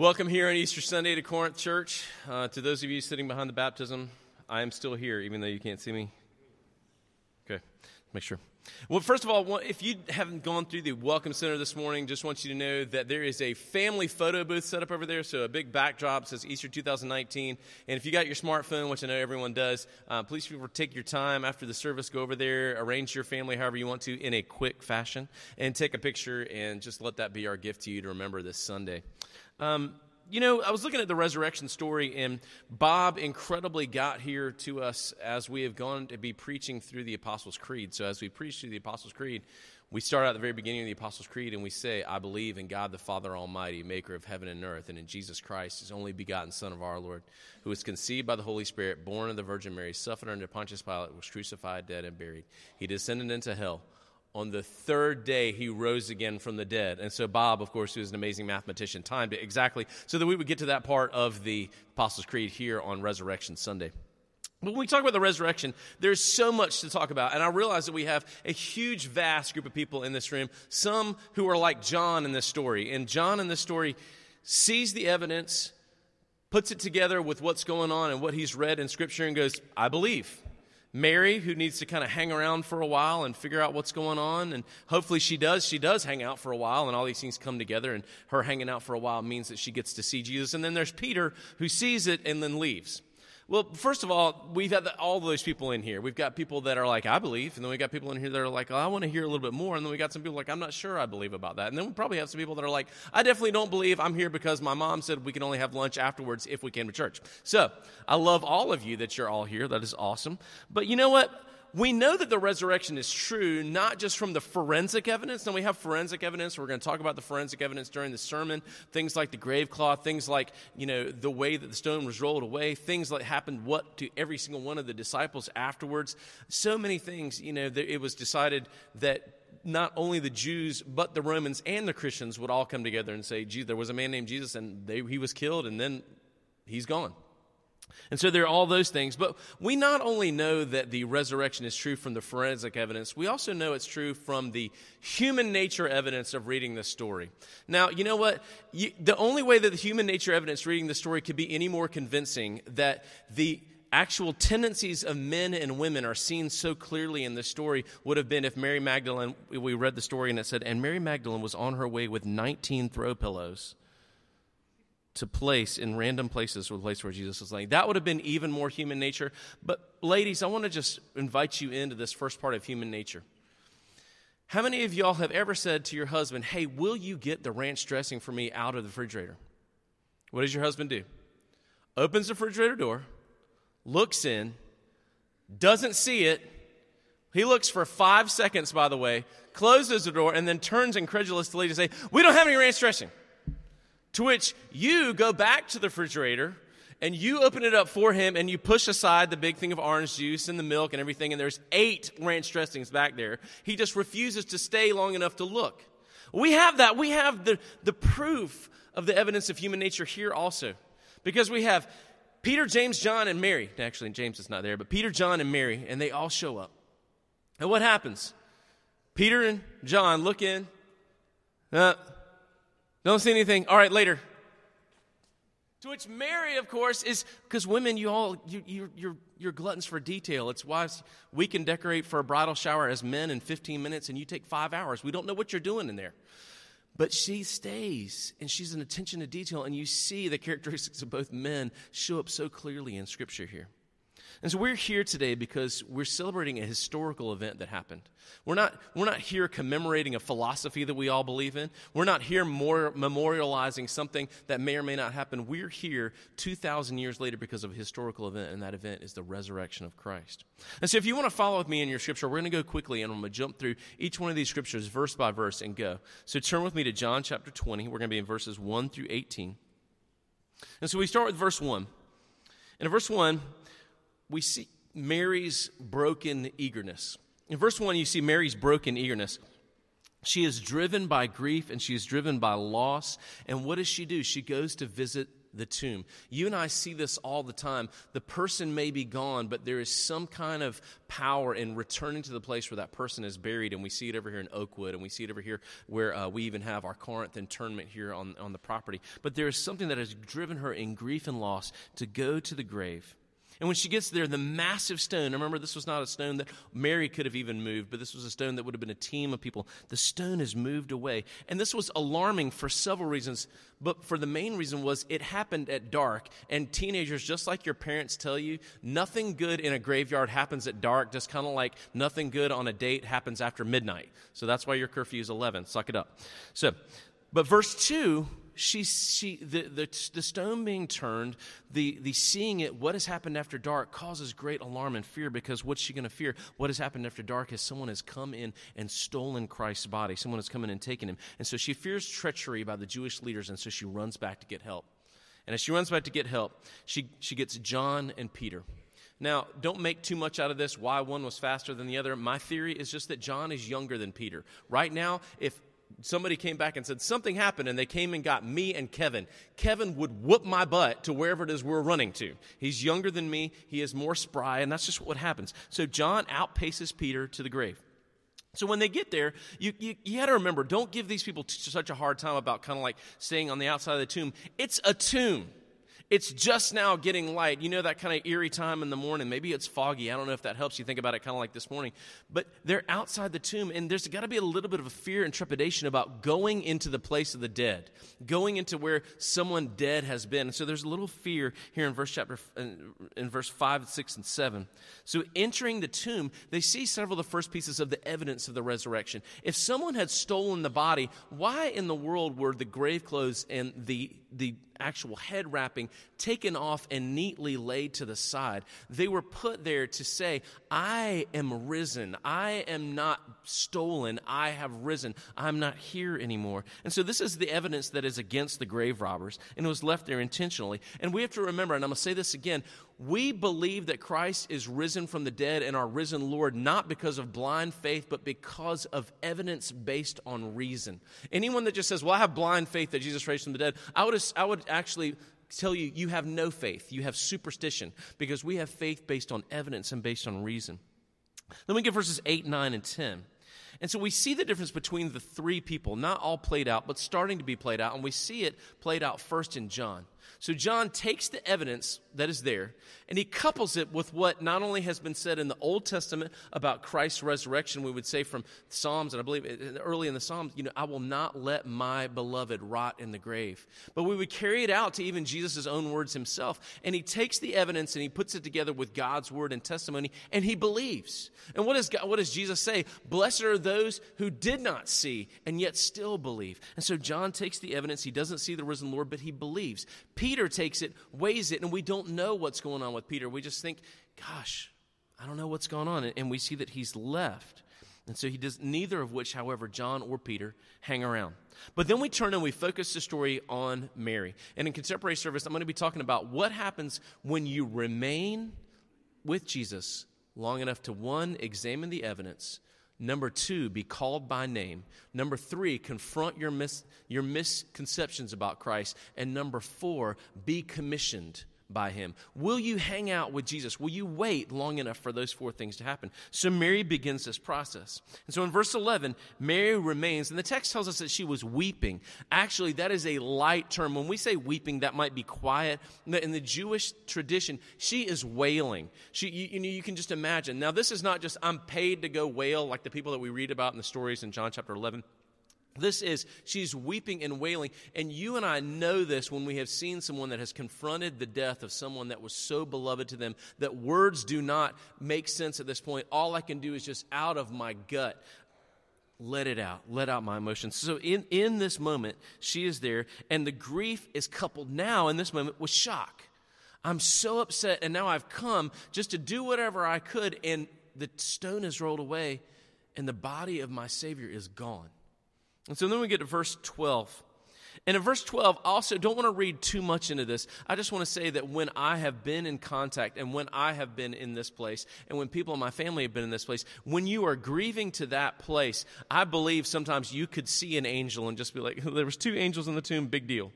Welcome here on Easter Sunday to Corinth Church. Uh, to those of you sitting behind the baptism, I am still here, even though you can't see me. Okay, make sure. Well, first of all, if you haven't gone through the Welcome Center this morning, just want you to know that there is a family photo booth set up over there. So a big backdrop says Easter 2019. And if you got your smartphone, which I know everyone does, uh, please take your time after the service, go over there, arrange your family however you want to in a quick fashion, and take a picture and just let that be our gift to you to remember this Sunday. Um, you know, I was looking at the resurrection story, and Bob incredibly got here to us as we have gone to be preaching through the Apostles' Creed. So, as we preach through the Apostles' Creed, we start at the very beginning of the Apostles' Creed and we say, I believe in God the Father Almighty, maker of heaven and earth, and in Jesus Christ, his only begotten Son of our Lord, who was conceived by the Holy Spirit, born of the Virgin Mary, suffered under Pontius Pilate, was crucified, dead, and buried. He descended into hell on the third day he rose again from the dead. And so Bob, of course, who is an amazing mathematician, timed it exactly so that we would get to that part of the Apostles' Creed here on Resurrection Sunday. But when we talk about the resurrection, there's so much to talk about. And I realize that we have a huge, vast group of people in this room, some who are like John in this story. And John in this story sees the evidence, puts it together with what's going on and what he's read in Scripture, and goes, I believe. Mary, who needs to kind of hang around for a while and figure out what's going on. And hopefully she does. She does hang out for a while, and all these things come together. And her hanging out for a while means that she gets to see Jesus. And then there's Peter, who sees it and then leaves. Well, first of all, we've had all those people in here. We've got people that are like, I believe. And then we've got people in here that are like, oh, I want to hear a little bit more. And then we got some people like, I'm not sure I believe about that. And then we probably have some people that are like, I definitely don't believe. I'm here because my mom said we can only have lunch afterwards if we came to church. So I love all of you that you're all here. That is awesome. But you know what? We know that the resurrection is true not just from the forensic evidence. Now, we have forensic evidence. We're going to talk about the forensic evidence during the sermon. Things like the grave cloth, things like, you know, the way that the stone was rolled away, things that happened what to every single one of the disciples afterwards. So many things, you know, it was decided that not only the Jews, but the Romans and the Christians would all come together and say, gee, there was a man named Jesus and they, he was killed and then he's gone. And so there are all those things. But we not only know that the resurrection is true from the forensic evidence, we also know it's true from the human nature evidence of reading the story. Now, you know what? You, the only way that the human nature evidence reading the story could be any more convincing that the actual tendencies of men and women are seen so clearly in this story would have been if Mary Magdalene, we read the story and it said, and Mary Magdalene was on her way with 19 throw pillows to place in random places or the place where Jesus was laying. That would have been even more human nature. But, ladies, I want to just invite you into this first part of human nature. How many of y'all have ever said to your husband, Hey, will you get the ranch dressing for me out of the refrigerator? What does your husband do? Opens the refrigerator door, looks in, doesn't see it. He looks for five seconds, by the way, closes the door, and then turns incredulously to say, We don't have any ranch dressing. To which you go back to the refrigerator and you open it up for him and you push aside the big thing of orange juice and the milk and everything, and there's eight ranch dressings back there. He just refuses to stay long enough to look. We have that. We have the, the proof of the evidence of human nature here also. Because we have Peter, James, John, and Mary. Actually, James is not there, but Peter, John, and Mary, and they all show up. And what happens? Peter and John look in. Uh, don't see anything. All right, later. To which Mary, of course, is because women, you all, you, you, you're, you're gluttons for detail. It's why we can decorate for a bridal shower as men in 15 minutes and you take five hours. We don't know what you're doing in there. But she stays and she's an attention to detail, and you see the characteristics of both men show up so clearly in Scripture here. And so we're here today because we're celebrating a historical event that happened. We're not, we're not here commemorating a philosophy that we all believe in. We're not here more memorializing something that may or may not happen. We're here 2,000 years later because of a historical event, and that event is the resurrection of Christ. And so if you want to follow with me in your scripture, we're going to go quickly and I'm going to jump through each one of these scriptures verse by verse and go. So turn with me to John chapter 20. We're going to be in verses 1 through 18. And so we start with verse 1. And in verse 1, we see Mary's broken eagerness. In verse 1, you see Mary's broken eagerness. She is driven by grief and she is driven by loss. And what does she do? She goes to visit the tomb. You and I see this all the time. The person may be gone, but there is some kind of power in returning to the place where that person is buried. And we see it over here in Oakwood, and we see it over here where uh, we even have our Corinth internment here on, on the property. But there is something that has driven her in grief and loss to go to the grave and when she gets there, the massive stone, remember, this was not a stone that Mary could have even moved, but this was a stone that would have been a team of people. The stone is moved away. And this was alarming for several reasons, but for the main reason was it happened at dark. And teenagers, just like your parents tell you, nothing good in a graveyard happens at dark, just kind of like nothing good on a date happens after midnight. So that's why your curfew is 11. Suck it up. So, but verse 2 she, she, the, the, the stone being turned, the, the seeing it, what has happened after dark, causes great alarm and fear because what's she going to fear? What has happened after dark is someone has come in and stolen Christ's body. Someone has come in and taken him. And so she fears treachery by the Jewish leaders, and so she runs back to get help. And as she runs back to get help, she, she gets John and Peter. Now, don't make too much out of this, why one was faster than the other. My theory is just that John is younger than Peter. Right now, if somebody came back and said something happened and they came and got me and Kevin, Kevin would whoop my butt to wherever it is we're running to. He's younger than me, he is more spry, and that's just what happens. So John outpaces Peter to the grave. So when they get there, you, you, you got to remember, don't give these people t- such a hard time about kind of like staying on the outside of the tomb. It's a tomb. It's just now getting light. You know that kind of eerie time in the morning. Maybe it's foggy. I don't know if that helps you think about it kind of like this morning. But they're outside the tomb, and there's got to be a little bit of a fear and trepidation about going into the place of the dead, going into where someone dead has been. And so there's a little fear here in verse chapter in verse 5, 6, and 7. So entering the tomb, they see several of the first pieces of the evidence of the resurrection. If someone had stolen the body, why in the world were the grave clothes and the the actual head wrapping taken off and neatly laid to the side. They were put there to say, I am risen. I am not stolen. I have risen. I'm not here anymore. And so this is the evidence that is against the grave robbers, and it was left there intentionally. And we have to remember, and I'm going to say this again we believe that Christ is risen from the dead and our risen Lord not because of blind faith, but because of evidence based on reason. Anyone that just says, Well, I have blind faith that Jesus raised from the dead, I would, I would actually tell you, you have no faith. You have superstition because we have faith based on evidence and based on reason. Then we get verses 8, 9, and 10. And so we see the difference between the three people, not all played out, but starting to be played out. And we see it played out first in John. So John takes the evidence that is there and he couples it with what not only has been said in the Old Testament about Christ's resurrection, we would say from Psalms, and I believe early in the Psalms, you know, I will not let my beloved rot in the grave. But we would carry it out to even Jesus' own words himself. And he takes the evidence and he puts it together with God's word and testimony and he believes. And what, is God, what does Jesus say? Blessed are those who did not see and yet still believe. And so John takes the evidence. He doesn't see the risen Lord, but he believes. Peter takes it, weighs it, and we don't know what's going on with Peter. We just think, gosh, I don't know what's going on. And we see that he's left. And so he does neither of which, however, John or Peter hang around. But then we turn and we focus the story on Mary. And in contemporary service, I'm going to be talking about what happens when you remain with Jesus long enough to one, examine the evidence, Number two, be called by name. Number three, confront your, mis- your misconceptions about Christ. And number four, be commissioned by him? Will you hang out with Jesus? Will you wait long enough for those four things to happen? So Mary begins this process. And so in verse 11, Mary remains, and the text tells us that she was weeping. Actually, that is a light term. When we say weeping, that might be quiet. In the Jewish tradition, she is wailing. She, you, you, know, you can just imagine. Now, this is not just I'm paid to go wail like the people that we read about in the stories in John chapter 11. This is, she's weeping and wailing. And you and I know this when we have seen someone that has confronted the death of someone that was so beloved to them that words do not make sense at this point. All I can do is just out of my gut let it out let out my emotions so in, in this moment she is there and the grief is coupled now in this moment with shock i'm so upset and now i've come just to do whatever i could and the stone is rolled away and the body of my savior is gone and so then we get to verse 12. And in verse 12, I also don't want to read too much into this. I just want to say that when I have been in contact and when I have been in this place and when people in my family have been in this place, when you are grieving to that place, I believe sometimes you could see an angel and just be like, there was two angels in the tomb, big deal.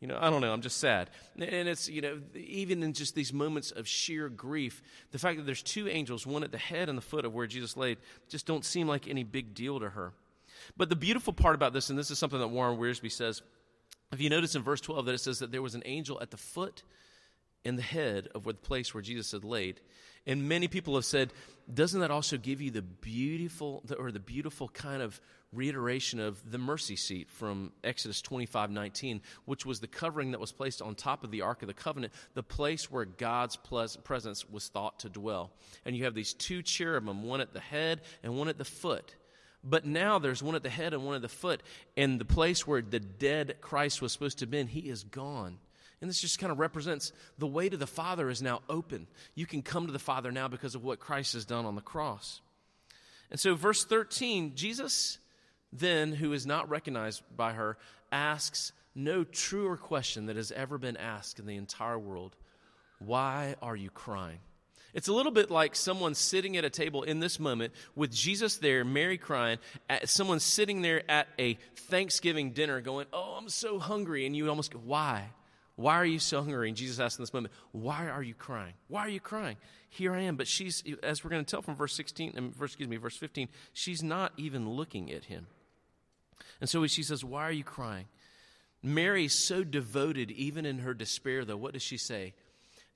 You know, I don't know. I'm just sad. And it's, you know, even in just these moments of sheer grief, the fact that there's two angels, one at the head and the foot of where Jesus laid, just don't seem like any big deal to her. But the beautiful part about this, and this is something that Warren Wiersbe says, if you notice in verse 12 that it says that there was an angel at the foot and the head of the place where Jesus had laid. And many people have said, doesn't that also give you the beautiful, or the beautiful kind of reiteration of the mercy seat from Exodus 25 19, which was the covering that was placed on top of the Ark of the Covenant, the place where God's presence was thought to dwell. And you have these two cherubim, one at the head and one at the foot. But now there's one at the head and one at the foot, and the place where the dead Christ was supposed to have been, he is gone. And this just kind of represents the way to the Father is now open. You can come to the Father now because of what Christ has done on the cross. And so, verse 13, Jesus then, who is not recognized by her, asks no truer question that has ever been asked in the entire world Why are you crying? It's a little bit like someone sitting at a table in this moment with Jesus there, Mary crying, someone sitting there at a Thanksgiving dinner going, Oh, I'm so hungry. And you almost go, Why? Why are you so hungry? And Jesus asks in this moment, Why are you crying? Why are you crying? Here I am. But she's, as we're going to tell from verse 16, and verse, excuse me, verse 15, she's not even looking at him. And so she says, Why are you crying? Mary's so devoted, even in her despair, though. What does she say?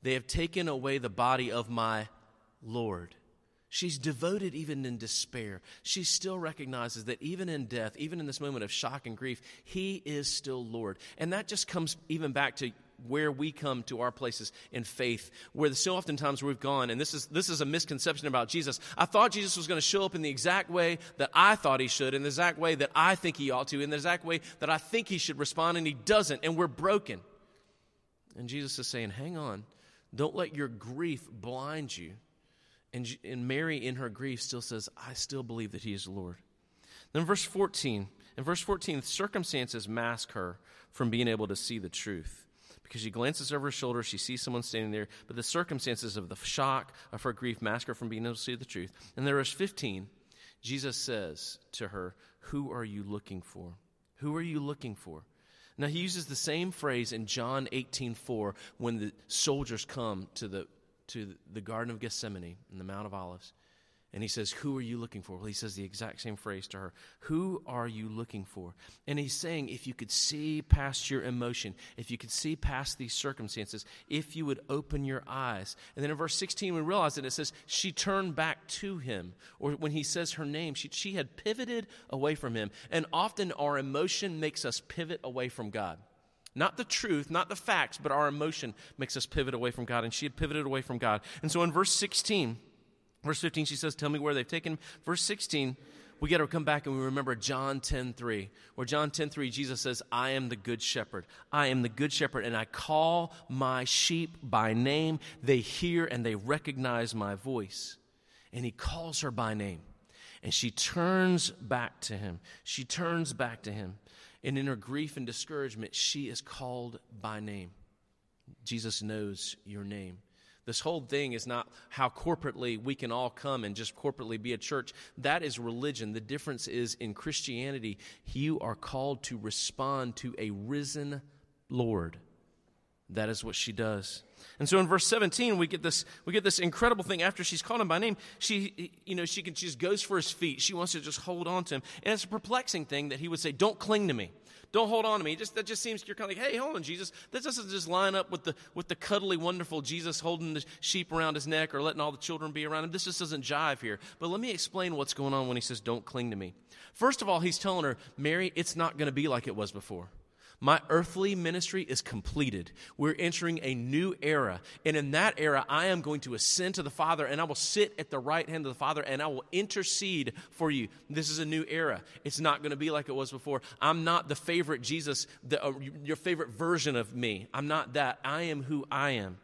They have taken away the body of my Lord. She's devoted even in despair. She still recognizes that even in death, even in this moment of shock and grief, He is still Lord. And that just comes even back to where we come to our places in faith, where so oftentimes we've gone, and this is, this is a misconception about Jesus. I thought Jesus was going to show up in the exact way that I thought he should, in the exact way that I think he ought to, in the exact way that I think he should respond, and he doesn't, and we're broken. And Jesus is saying, hang on, don't let your grief blind you. And, and Mary, in her grief, still says, I still believe that he is the Lord. Then, verse 14, in verse 14, circumstances mask her from being able to see the truth because she glances over her shoulder, she sees someone standing there, but the circumstances of the shock of her grief mask her from being able to see the truth. And there is 15. Jesus says to her, Who are you looking for? Who are you looking for? Now he uses the same phrase in John 18:4 when the soldiers come to the to the Garden of Gethsemane in the Mount of Olives. And he says, Who are you looking for? Well, he says the exact same phrase to her Who are you looking for? And he's saying, If you could see past your emotion, if you could see past these circumstances, if you would open your eyes. And then in verse 16, we realize that it says, She turned back to him. Or when he says her name, she, she had pivoted away from him. And often our emotion makes us pivot away from God. Not the truth, not the facts, but our emotion makes us pivot away from God. And she had pivoted away from God. And so in verse 16, Verse 15, she says, Tell me where they've taken. Verse 16, we got to come back and we remember John 10 3, where John 10 3, Jesus says, I am the good shepherd. I am the good shepherd, and I call my sheep by name. They hear and they recognize my voice. And he calls her by name. And she turns back to him. She turns back to him. And in her grief and discouragement, she is called by name. Jesus knows your name. This whole thing is not how corporately we can all come and just corporately be a church. That is religion. The difference is in Christianity, you are called to respond to a risen Lord. That is what she does. And so in verse 17, we get this, we get this incredible thing. After she's called him by name, she, you know, she, can, she just goes for his feet. She wants to just hold on to him. And it's a perplexing thing that he would say, Don't cling to me. Don't hold on to me. Just that just seems you're kind of like, hey, hold on, Jesus. That doesn't just line up with the with the cuddly, wonderful Jesus holding the sheep around his neck or letting all the children be around him. This just doesn't jive here. But let me explain what's going on when he says, "Don't cling to me." First of all, he's telling her, Mary, it's not going to be like it was before. My earthly ministry is completed. We're entering a new era. And in that era, I am going to ascend to the Father and I will sit at the right hand of the Father and I will intercede for you. This is a new era. It's not going to be like it was before. I'm not the favorite Jesus, the, uh, your favorite version of me. I'm not that. I am who I am.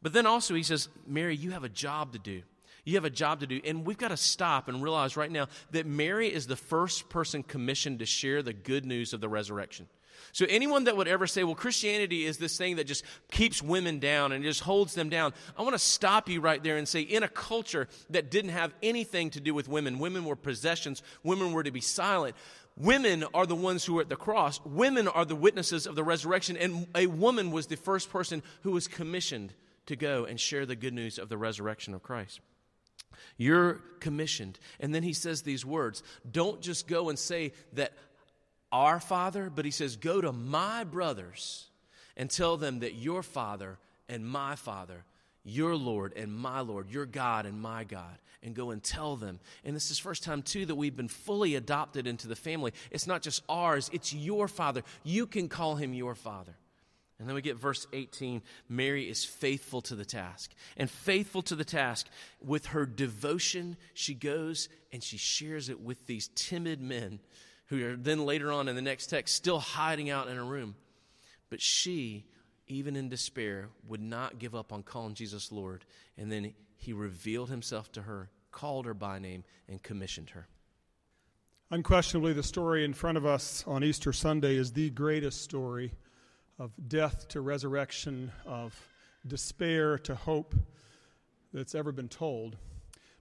But then also, he says, Mary, you have a job to do. You have a job to do. And we've got to stop and realize right now that Mary is the first person commissioned to share the good news of the resurrection. So, anyone that would ever say, well, Christianity is this thing that just keeps women down and just holds them down, I want to stop you right there and say, in a culture that didn't have anything to do with women, women were possessions, women were to be silent. women are the ones who are at the cross. Women are the witnesses of the resurrection. And a woman was the first person who was commissioned to go and share the good news of the resurrection of Christ. You're commissioned. And then he says these words Don't just go and say that our Father, but he says, Go to my brothers and tell them that your Father and my Father, your Lord and my Lord, your God and my God, and go and tell them. And this is first time too that we've been fully adopted into the family. It's not just ours, it's your Father. You can call him your Father. And then we get verse 18 Mary is faithful to the task. And faithful to the task, with her devotion, she goes and she shares it with these timid men who are then later on in the next text still hiding out in a room. But she, even in despair, would not give up on calling Jesus Lord. And then he revealed himself to her, called her by name, and commissioned her. Unquestionably, the story in front of us on Easter Sunday is the greatest story of death to resurrection, of despair to hope that's ever been told.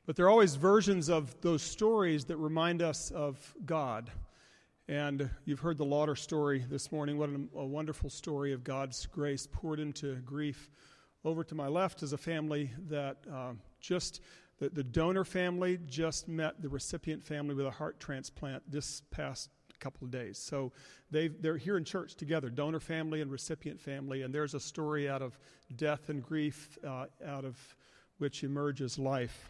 But there are always versions of those stories that remind us of God. And you've heard the Lauder story this morning. What a, wonderful story of God's grace poured into grief. Over to my left is a family that uh, just, the, the donor family just met the recipient family with a heart transplant this past couple of days. So they they're here in church together, donor family and recipient family, and there's a story out of death and grief, uh, out of which emerges life.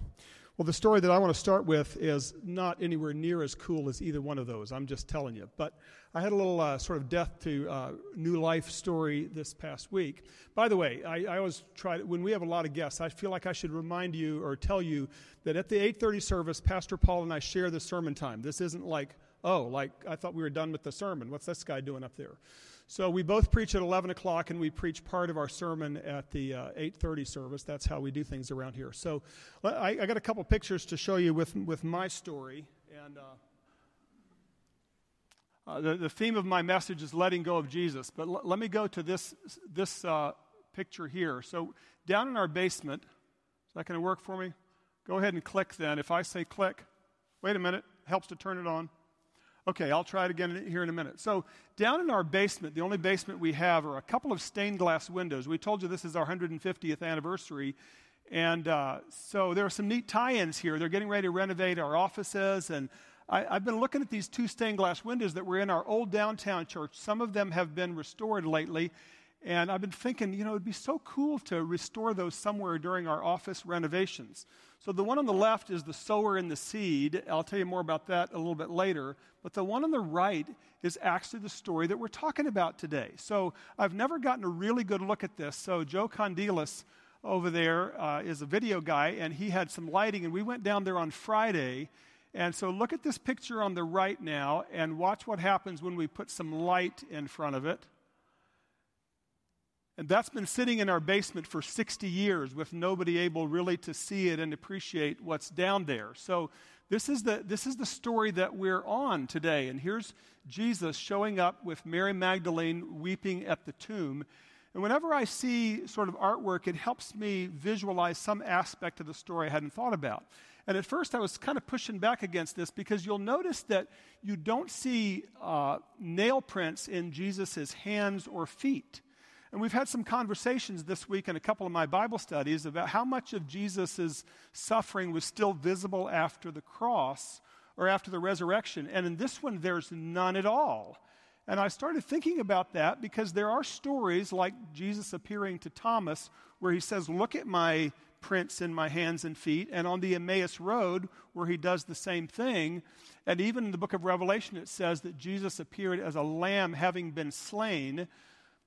Well, the story that I want to start with is not anywhere near as cool as either one of those. I'm just telling you. But I had a little uh, sort of death to uh, new life story this past week. By the way, I, I, always try when we have a lot of guests. I feel like I should remind you or tell you that at the 8:30 service, Pastor Paul and I share the sermon time. This isn't like oh, like I thought we were done with the sermon. What's this guy doing up there? So we both preach at 11 o'clock, and we preach part of our sermon at the uh, 8:30 service. That's how we do things around here. So I, I, got a couple pictures to show you with with my story, and uh, uh, the the theme of my message is letting go of Jesus. But l- let me go to this this uh, picture here. So down in our basement, is that going to work for me? Go ahead and click. Then, if I say click, wait a minute, helps to turn it on. Okay, I'll try it again here in a minute. So, down in our basement, the only basement we have are a couple of stained glass windows. We told you this is our 150th anniversary. And uh, so there are some neat tie ins here. They're getting ready to renovate our offices. And I, have been looking at these two stained glass windows that were in our old downtown church. Some of them have been restored lately. And I've been thinking, you know, it'd be so cool to restore those somewhere during our office renovations. So the one on the left is the sower and the seed. I'll tell you more about that a little bit later. But the one on the right is actually the story that we're talking about today. So I've never gotten a really good look at this. So Joe Condelis over there uh, is a video guy, and he had some lighting, and we went down there on Friday. And so look at this picture on the right now, and watch what happens when we put some light in front of it. And that's been sitting in our basement for 60 years with nobody able really to see it and appreciate what's down there. So this is the, this is the story that we're on today. And here's Jesus showing up with Mary Magdalene weeping at the tomb. And whenever I see sort of artwork, it helps me visualize some aspect of the story I hadn't thought about. And at first, I was kind of pushing back against this because you'll notice that you don't see uh, nail prints in Jesus' hands or feet. And we've had some conversations this week in a couple of my Bible studies about how much of Jesus' suffering was still visible after the cross or after the resurrection. And in this one, there's none at all. And I started thinking about that because there are stories like Jesus appearing to Thomas where he says, Look at my prints in my hands and feet. And on the Emmaus Road, where he does the same thing. And even in the book of Revelation, it says that Jesus appeared as a lamb having been slain.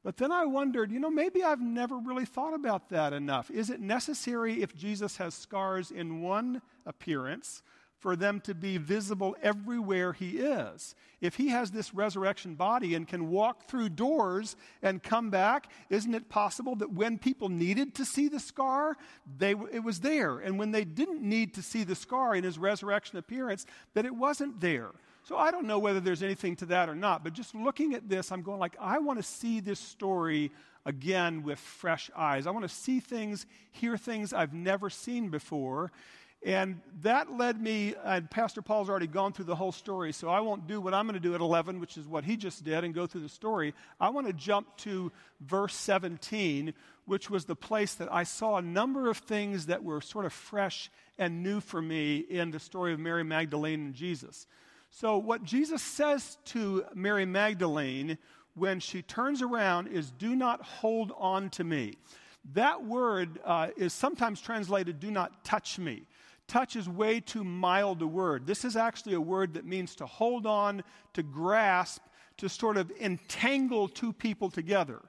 But then I wondered, you know, maybe I've never really thought about that enough. Is it necessary if Jesus has scars in one appearance for them to be visible everywhere he is? If he has this resurrection body and can walk through doors and come back, isn't it possible that when people needed to see the scar, they, it was there? And when they didn't need to see the scar in his resurrection appearance, that it wasn't there? So I don't know whether there's anything to that or not, but just looking at this, I'm going like, I want to see this story again with fresh eyes. I want to see things, hear things I've never seen before. And that led me, and Pastor Paul's already gone through the whole story, so I won't do what I'm going to do at 11, which is what he just did, and go through the story. I want to jump to verse 17, which was the place that I saw a number of things that were sort of fresh and new for me in the story of Mary Magdalene and Jesus. So, what Jesus says to Mary Magdalene when she turns around is, Do not hold on to me. That word uh, is sometimes translated, Do not touch me. Touch is way too mild a word. This is actually a word that means to hold on, to grasp, to sort of entangle two people together.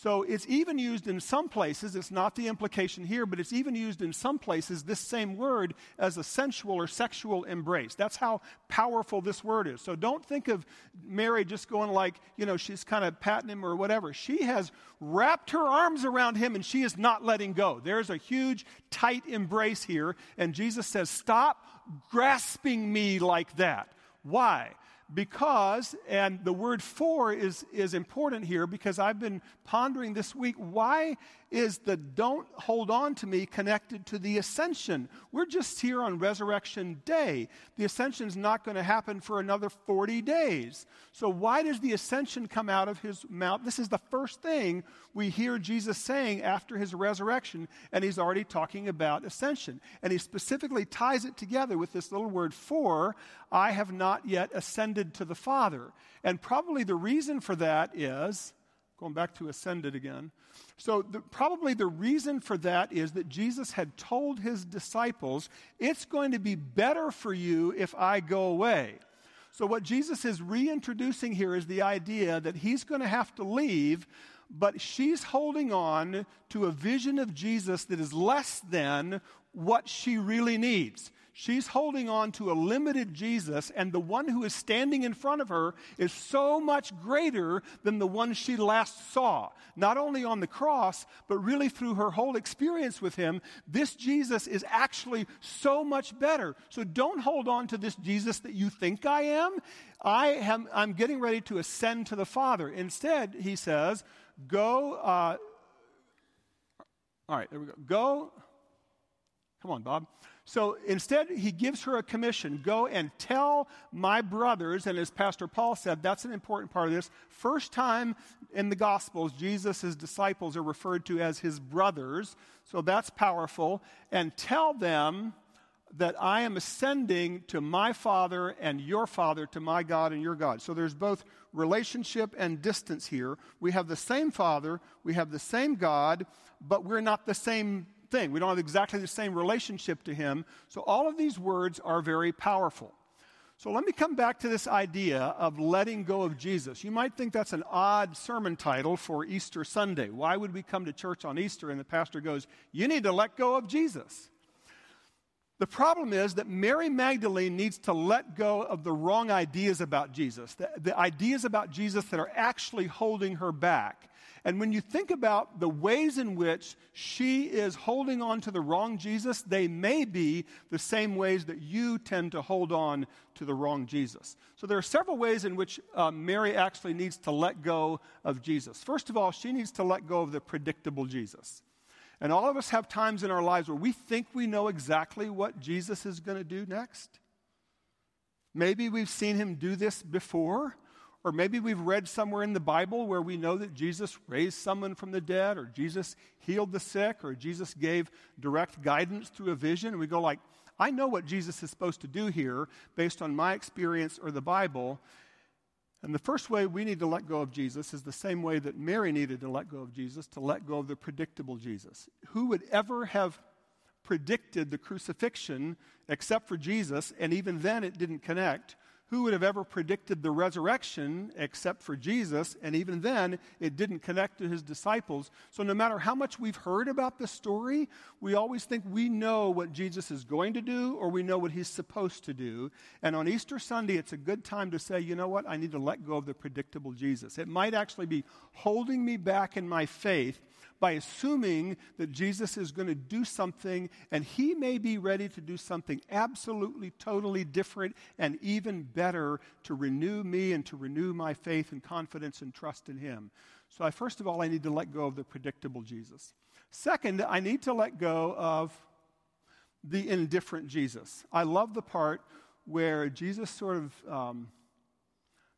So it's even used in some places, it's not the implication here, but it's even used in some places, this same word, as a sensual or sexual embrace. That's how powerful this word is. So don't think of Mary just going like, you know, she's kind of patting him or whatever. She has wrapped her arms around him and she is not letting go. There's a huge, tight embrace here, and Jesus says, Stop grasping me like that. Why? Because, and the word for is, is important here because I've been pondering this week why is the don't hold on to me connected to the ascension? We're just here on resurrection day. The ascension is not going to happen for another 40 days. So, why does the ascension come out of his mouth? This is the first thing we hear Jesus saying after his resurrection, and he's already talking about ascension. And he specifically ties it together with this little word for, I have not yet ascended to the Father. And probably the reason for that is, going back to ascended again, so, the, probably the reason for that is that Jesus had told his disciples, It's going to be better for you if I go away. So, what Jesus is reintroducing here is the idea that he's going to have to leave, but she's holding on to a vision of Jesus that is less than what she really needs. She's holding on to a limited Jesus, and the one who is standing in front of her is so much greater than the one she last saw. Not only on the cross, but really through her whole experience with him, this Jesus is actually so much better. So don't hold on to this Jesus that you think I am. I am I'm getting ready to ascend to the Father. Instead, he says, Go. Uh, all right, there we go. Go. Come on, Bob. So instead, he gives her a commission go and tell my brothers, and as Pastor Paul said, that's an important part of this. First time in the Gospels, Jesus' disciples are referred to as his brothers, so that's powerful. And tell them that I am ascending to my Father and your Father, to my God and your God. So there's both relationship and distance here. We have the same Father, we have the same God, but we're not the same thing. We don't have exactly the same relationship to Him. So all of these words are very powerful. So let me come back to this idea of letting go of Jesus. You might think that's an odd sermon title for Easter Sunday. Why would we come to church on Easter and the pastor goes, You need to let go of Jesus? The problem is that Mary Magdalene needs to let go of the wrong ideas about Jesus, the, the ideas about Jesus that are actually holding her back. And when you think about the ways in which she is holding on to the wrong Jesus, they may be the same ways that you tend to hold on to the wrong Jesus. So there are several ways in which uh, Mary actually needs to let go of Jesus. First of all, she needs to let go of the predictable Jesus. And all of us have times in our lives where we think we know exactly what Jesus is going to do next. Maybe we've seen him do this before. Or maybe we've read somewhere in the Bible where we know that Jesus raised someone from the dead, or Jesus healed the sick, or Jesus gave direct guidance through a vision. And we go like, I know what Jesus is supposed to do here based on my experience or the Bible. And the first way we need to let go of Jesus is the same way that Mary needed to let go of Jesus, to let go of the predictable Jesus. Who would ever have predicted the crucifixion except for Jesus? And even then it didn't connect who would have ever predicted the resurrection except for Jesus? And even then, it didn't connect to his disciples. So, no matter how much we've heard about the story, we always think we know what Jesus is going to do or we know what he's supposed to do. And on Easter Sunday, it's a good time to say, you know what? I need to let go of the predictable Jesus. It might actually be holding me back in my faith by assuming that Jesus is going to do something and he may be ready to do something absolutely, totally different and even better to renew me and to renew my faith and confidence and trust in him. So, I, first of all, I need to let go of the predictable Jesus. Second, I need to let go of the indifferent Jesus. I love the part where Jesus sort of um,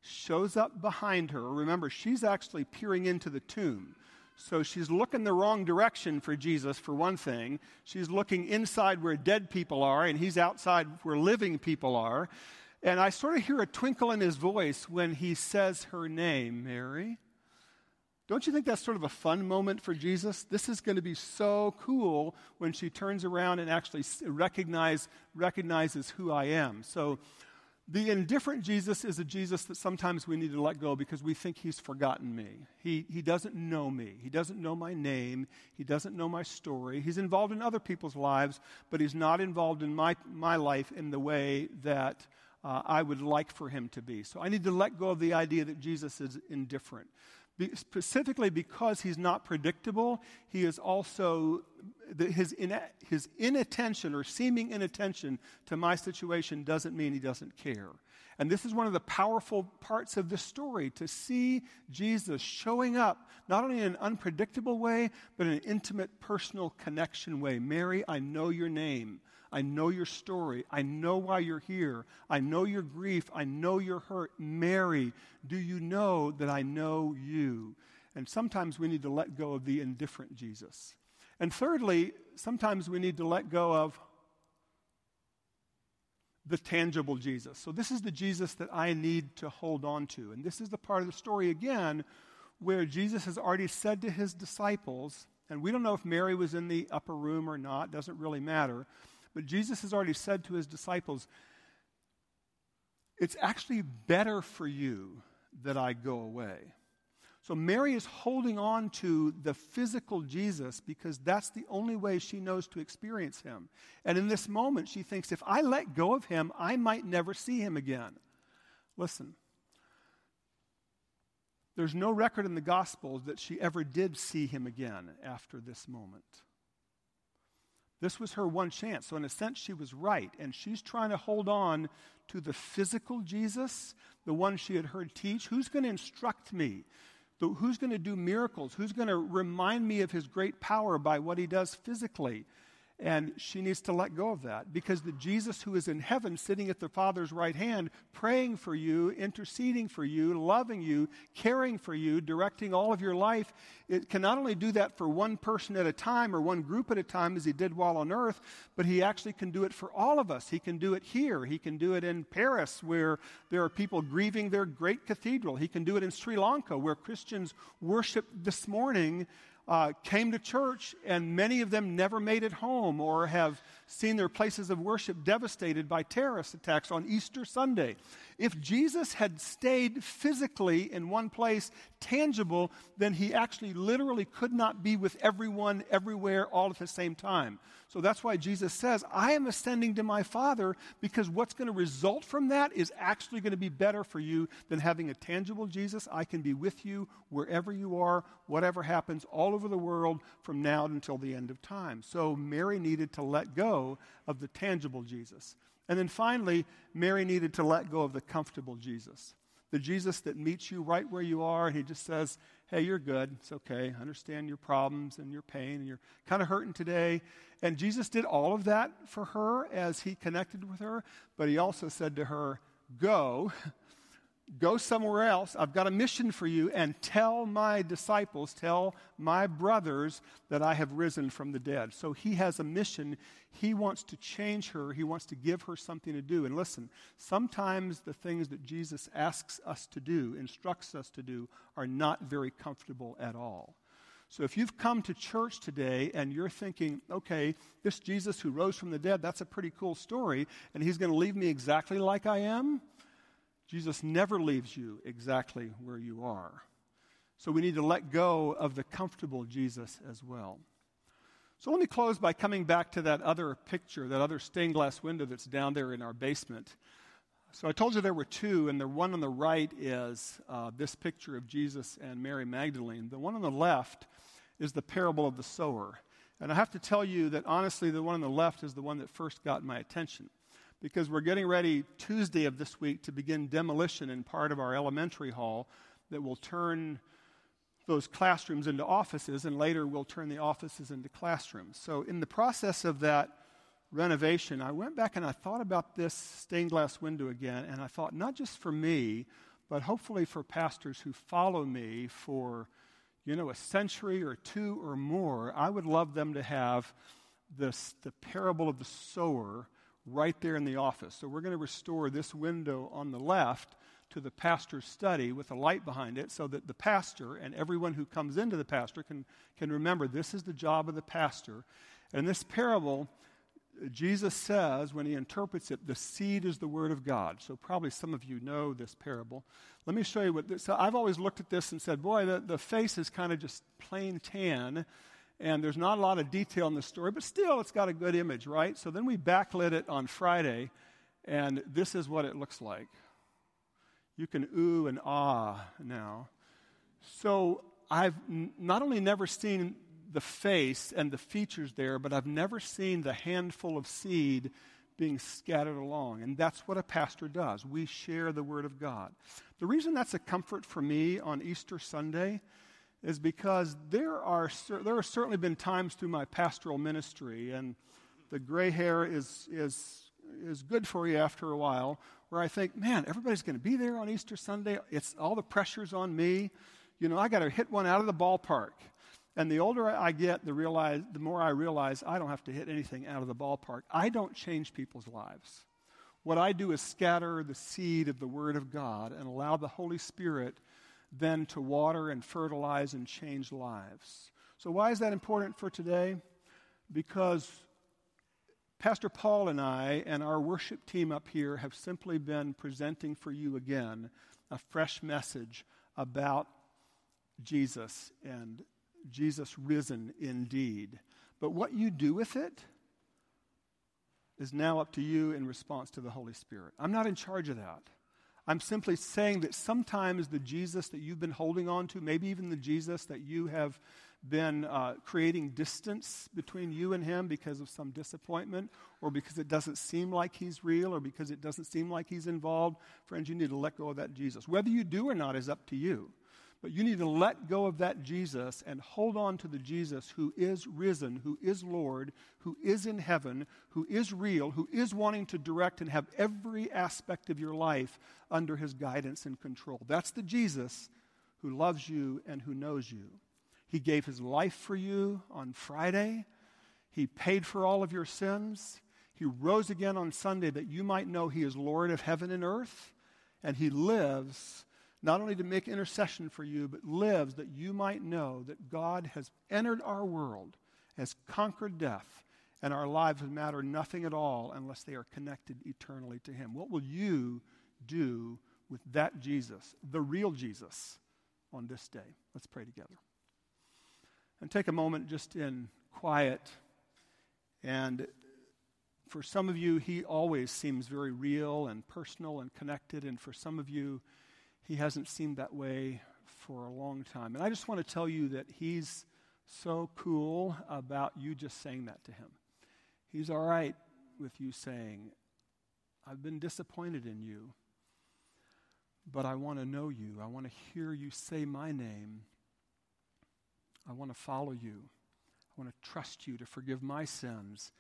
shows up behind her. Remember, she's actually peering into the tomb. So she's looking the wrong direction for Jesus, for one thing. She's looking inside where dead people are, and he's outside where living people are. And I sort of hear a twinkle in his voice when he says her name, Mary. Don't you think that's sort of a fun moment for Jesus? This is going to be so cool when she turns around and actually recognize, recognizes who I am. So, the indifferent Jesus is a Jesus that sometimes we need to let go because we think he's forgotten me. He, he doesn't know me. He doesn't know my name. He doesn't know my story. He's involved in other people's lives, but he's not involved in my, my life in the way that uh, I would like for him to be. So I need to let go of the idea that Jesus is indifferent specifically because he's not predictable, he is also, his, his inattention or seeming inattention to my situation doesn't mean he doesn't care. And this is one of the powerful parts of the story to see Jesus showing up, not only in an unpredictable way, but in an intimate, personal connection way. Mary, I know your name. I know your story. I know why you're here. I know your grief. I know your hurt. Mary, do you know that I know you? And sometimes we need to let go of the indifferent Jesus. And thirdly, sometimes we need to let go of the tangible Jesus. So, this is the Jesus that I need to hold on to. And this is the part of the story, again, where Jesus has already said to his disciples, and we don't know if Mary was in the upper room or not, doesn't really matter. But Jesus has already said to his disciples, It's actually better for you that I go away. So Mary is holding on to the physical Jesus because that's the only way she knows to experience him. And in this moment, she thinks, if I let go of him, I might never see him again. Listen, there's no record in the Gospels that she ever did see him again after this moment. This was her one chance. So, in a sense, she was right. And she's trying to hold on to the physical Jesus, the one she had heard teach. Who's going to instruct me? Who's going to do miracles? Who's going to remind me of his great power by what he does physically? And she needs to let go of that because the Jesus who is in heaven, sitting at the Father's right hand, praying for you, interceding for you, loving you, caring for you, directing all of your life, it can not only do that for one person at a time or one group at a time as he did while on earth, but he actually can do it for all of us. He can do it here. He can do it in Paris where there are people grieving their great cathedral. He can do it in Sri Lanka where Christians worship this morning uh, came to church, and many of them never made it home or have seen their places of worship devastated by terrorist attacks on Easter Sunday. If Jesus had stayed physically in one place, tangible, then he actually literally could not be with everyone, everywhere, all at the same time. So that's why Jesus says, I am ascending to my Father because what's going to result from that is actually going to be better for you than having a tangible Jesus. I can be with you wherever you are, whatever happens, all over the world from now until the end of time. So Mary needed to let go of the tangible Jesus. And then finally, Mary needed to let go of the comfortable Jesus. The Jesus that meets you right where you are, and he just says, Hey, you're good. It's okay. I understand your problems and your pain, and you're kind of hurting today. And Jesus did all of that for her as he connected with her, but he also said to her, Go go somewhere else. I've got a mission for you, and tell my disciples, tell my brothers that I have risen from the dead. So he has a mission. He wants to change her, he wants to give her something to do. And listen, sometimes the things that Jesus asks us to do, instructs us to do, are not very comfortable at all. So if you've come to church today and you're thinking, okay, this Jesus who rose from the dead, that's a pretty cool story, and he's going to leave me exactly like I am, Jesus never leaves you exactly where you are. So we need to let go of the comfortable Jesus as well. So let me close by coming back to that other picture, that other stained glass window that's down there in our basement. So I told you there were two, and the one on the right is uh, this picture of Jesus and Mary Magdalene. The one on the left is the parable of the sower. And I have to tell you that honestly, the one on the left is the one that first got my attention because we're getting ready Tuesday of this week to begin demolition in part of our elementary hall that will turn those classrooms into offices, and later we'll turn the offices into classrooms. So, in the process of that renovation, I went back and I thought about this stained glass window again, and I thought, not just for me, but hopefully for pastors who follow me for, you know, a century or two or more, I would love them to have this, the parable of the sower right there in the office. So we're going to restore this window on the left to the pastor's study with a light behind it so that the pastor and everyone who comes into the pastor can, can remember this is the job of the pastor. And this parable, Jesus says when he interprets it, the seed is the word of God. So probably some of you know this parable. Let me show you what this, so I've always looked at this and said, boy, the, the face is kind of just plain tan and there's not a lot of detail in the story, but still it's got a good image, right? So then we backlit it on Friday, and this is what it looks like. You can ooh and ah now. So I've n- not only never seen the face and the features there, but I've never seen the handful of seed being scattered along. And that's what a pastor does. We share the Word of God. The reason that's a comfort for me on Easter Sunday is because there are there have certainly been times through my pastoral ministry, and the gray hair is is is good for you after a while. Where I think, man, everybody's going to be there on Easter Sunday. It's all the pressure's on me. You know, I got to hit one out of the ballpark. And the older I get, the realize the more I realize I don't have to hit anything out of the ballpark. I don't change people's lives. What I do is scatter the seed of the Word of God and allow the Holy Spirit then to water and fertilize and change lives. So, why is that important for today? Because Pastor Paul and I and our worship team up here have simply been presenting for you again a fresh message about Jesus and Jesus risen indeed. But what you do with it is now up to you in response to the Holy Spirit. I'm not in charge of that. I'm simply saying that sometimes the Jesus that you've been holding on to, maybe even the Jesus that you have been uh, creating distance between you and him because of some disappointment or because it doesn't seem like he's real or because it doesn't seem like he's involved, friends, you need to let go of that Jesus. Whether you do or not is up to you. But you need to let go of that Jesus and hold on to the Jesus who is risen, who is Lord, who is in heaven, who is real, who is wanting to direct and have every aspect of your life under his guidance and control. That's the Jesus who loves you and who knows you. He gave his life for you on Friday. He paid for all of your sins. He rose again on Sunday that you might know he is Lord of heaven and earth. And he lives not only to make intercession for you, but lives that you might know that God has entered our world, has conquered death, and our lives matter nothing at all unless they are connected eternally to Him. What will you do with that Jesus, the real Jesus, on this day? Let's pray together. And take a moment just in quiet. And for some of you, He always seems very real and personal and connected. And for some of you, he hasn't seemed that way for a long time. And I just want to tell you that he's so cool about you just saying that to him. He's all right with you saying, I've been disappointed in you, but I want to know you. I want to hear you say my name. I want to follow you. I want to trust you to forgive my sins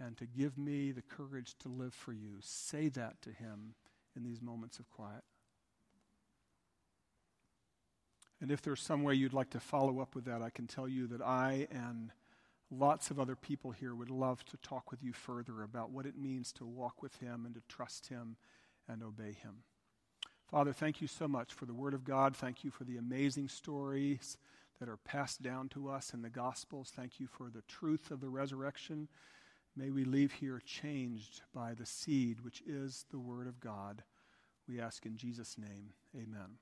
and to give me the courage to live for you. Say that to him in these moments of quiet. And if there's some way you'd like to follow up with that, I can tell you that I and lots of other people here would love to talk with you further about what it means to walk with Him and to trust Him and obey Him. Father, thank you so much for the Word of God. Thank you for the amazing stories that are passed down to us in the Gospels. Thank you for the truth of the resurrection. May we leave here changed by the seed, which is the Word of God. We ask in Jesus' name, amen.